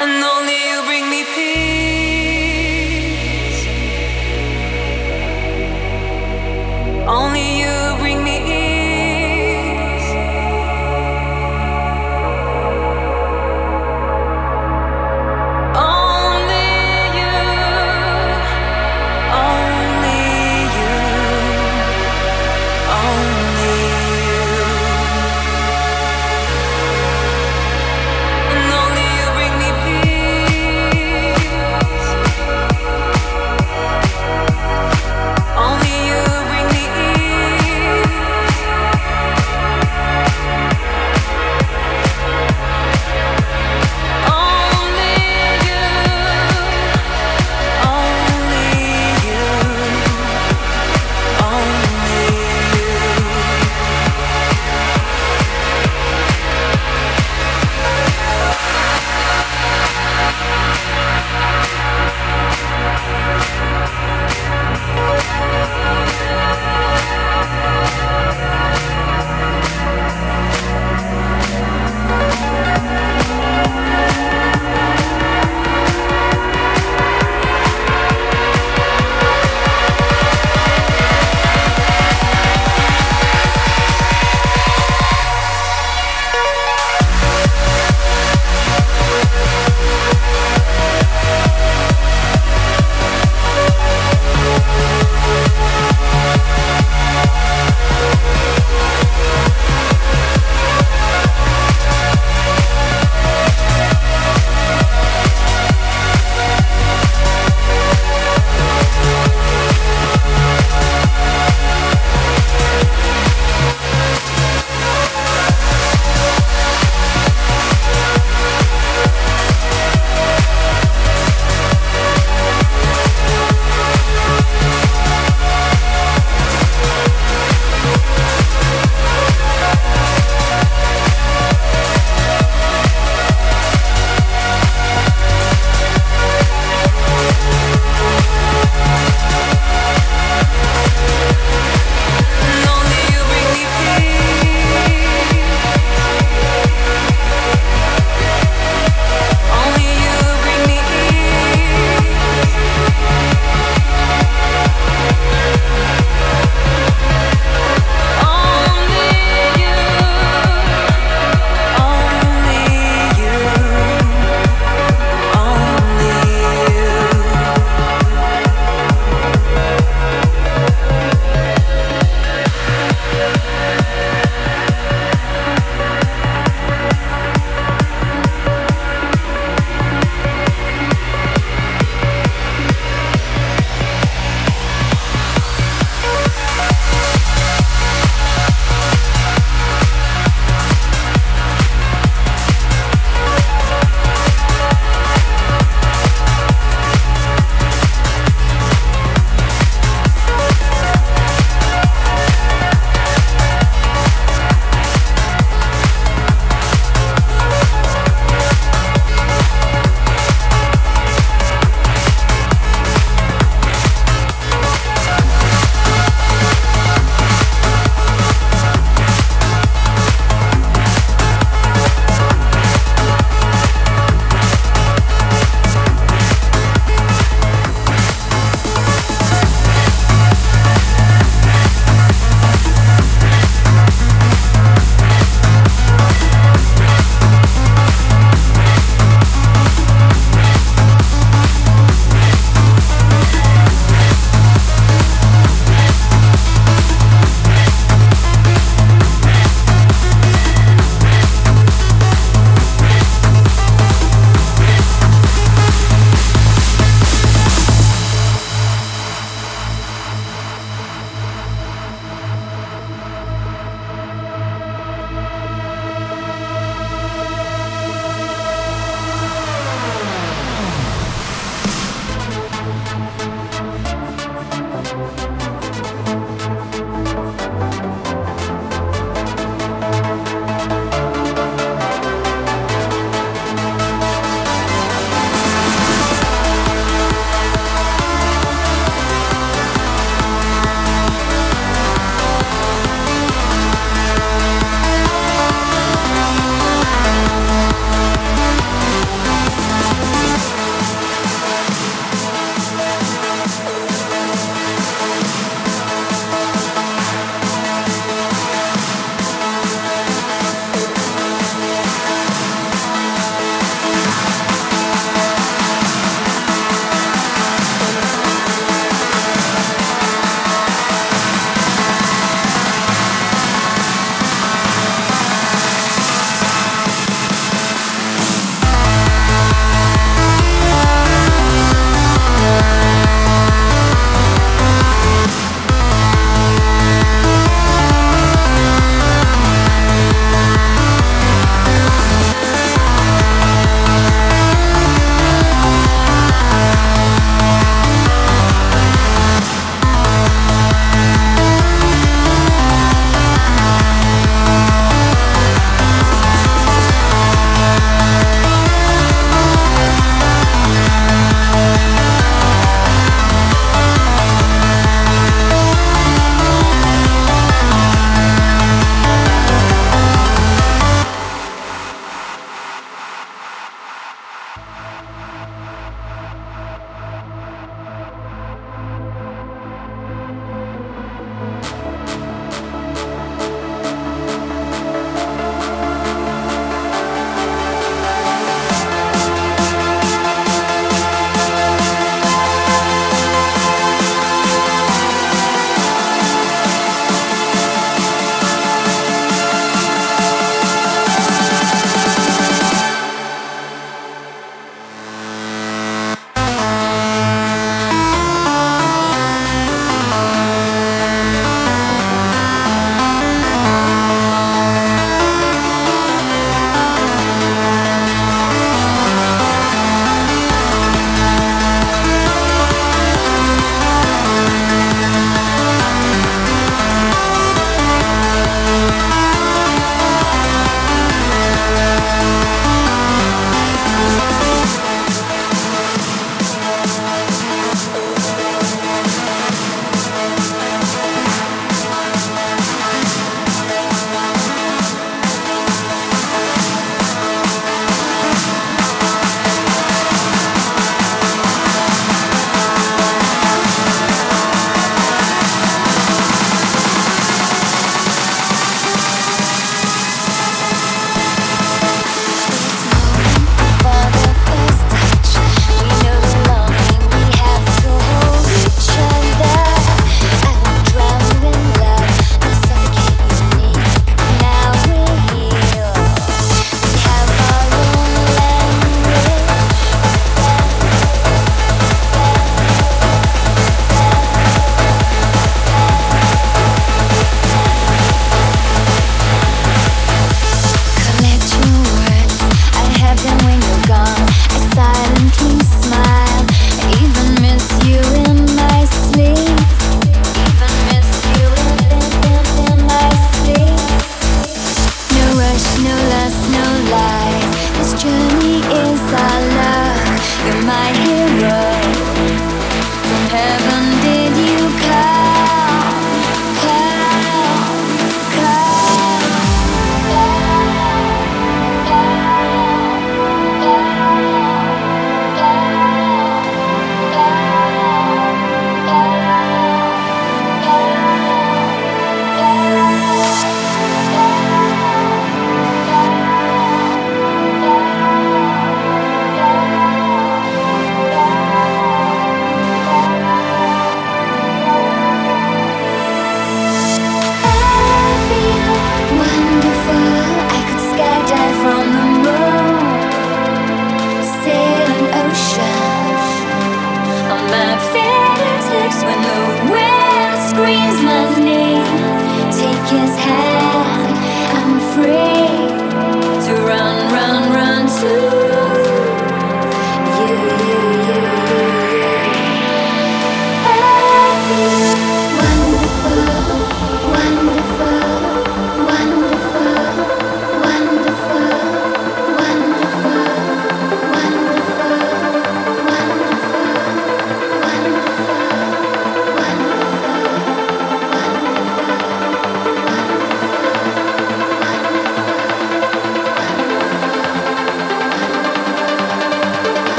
and only you bring me peace.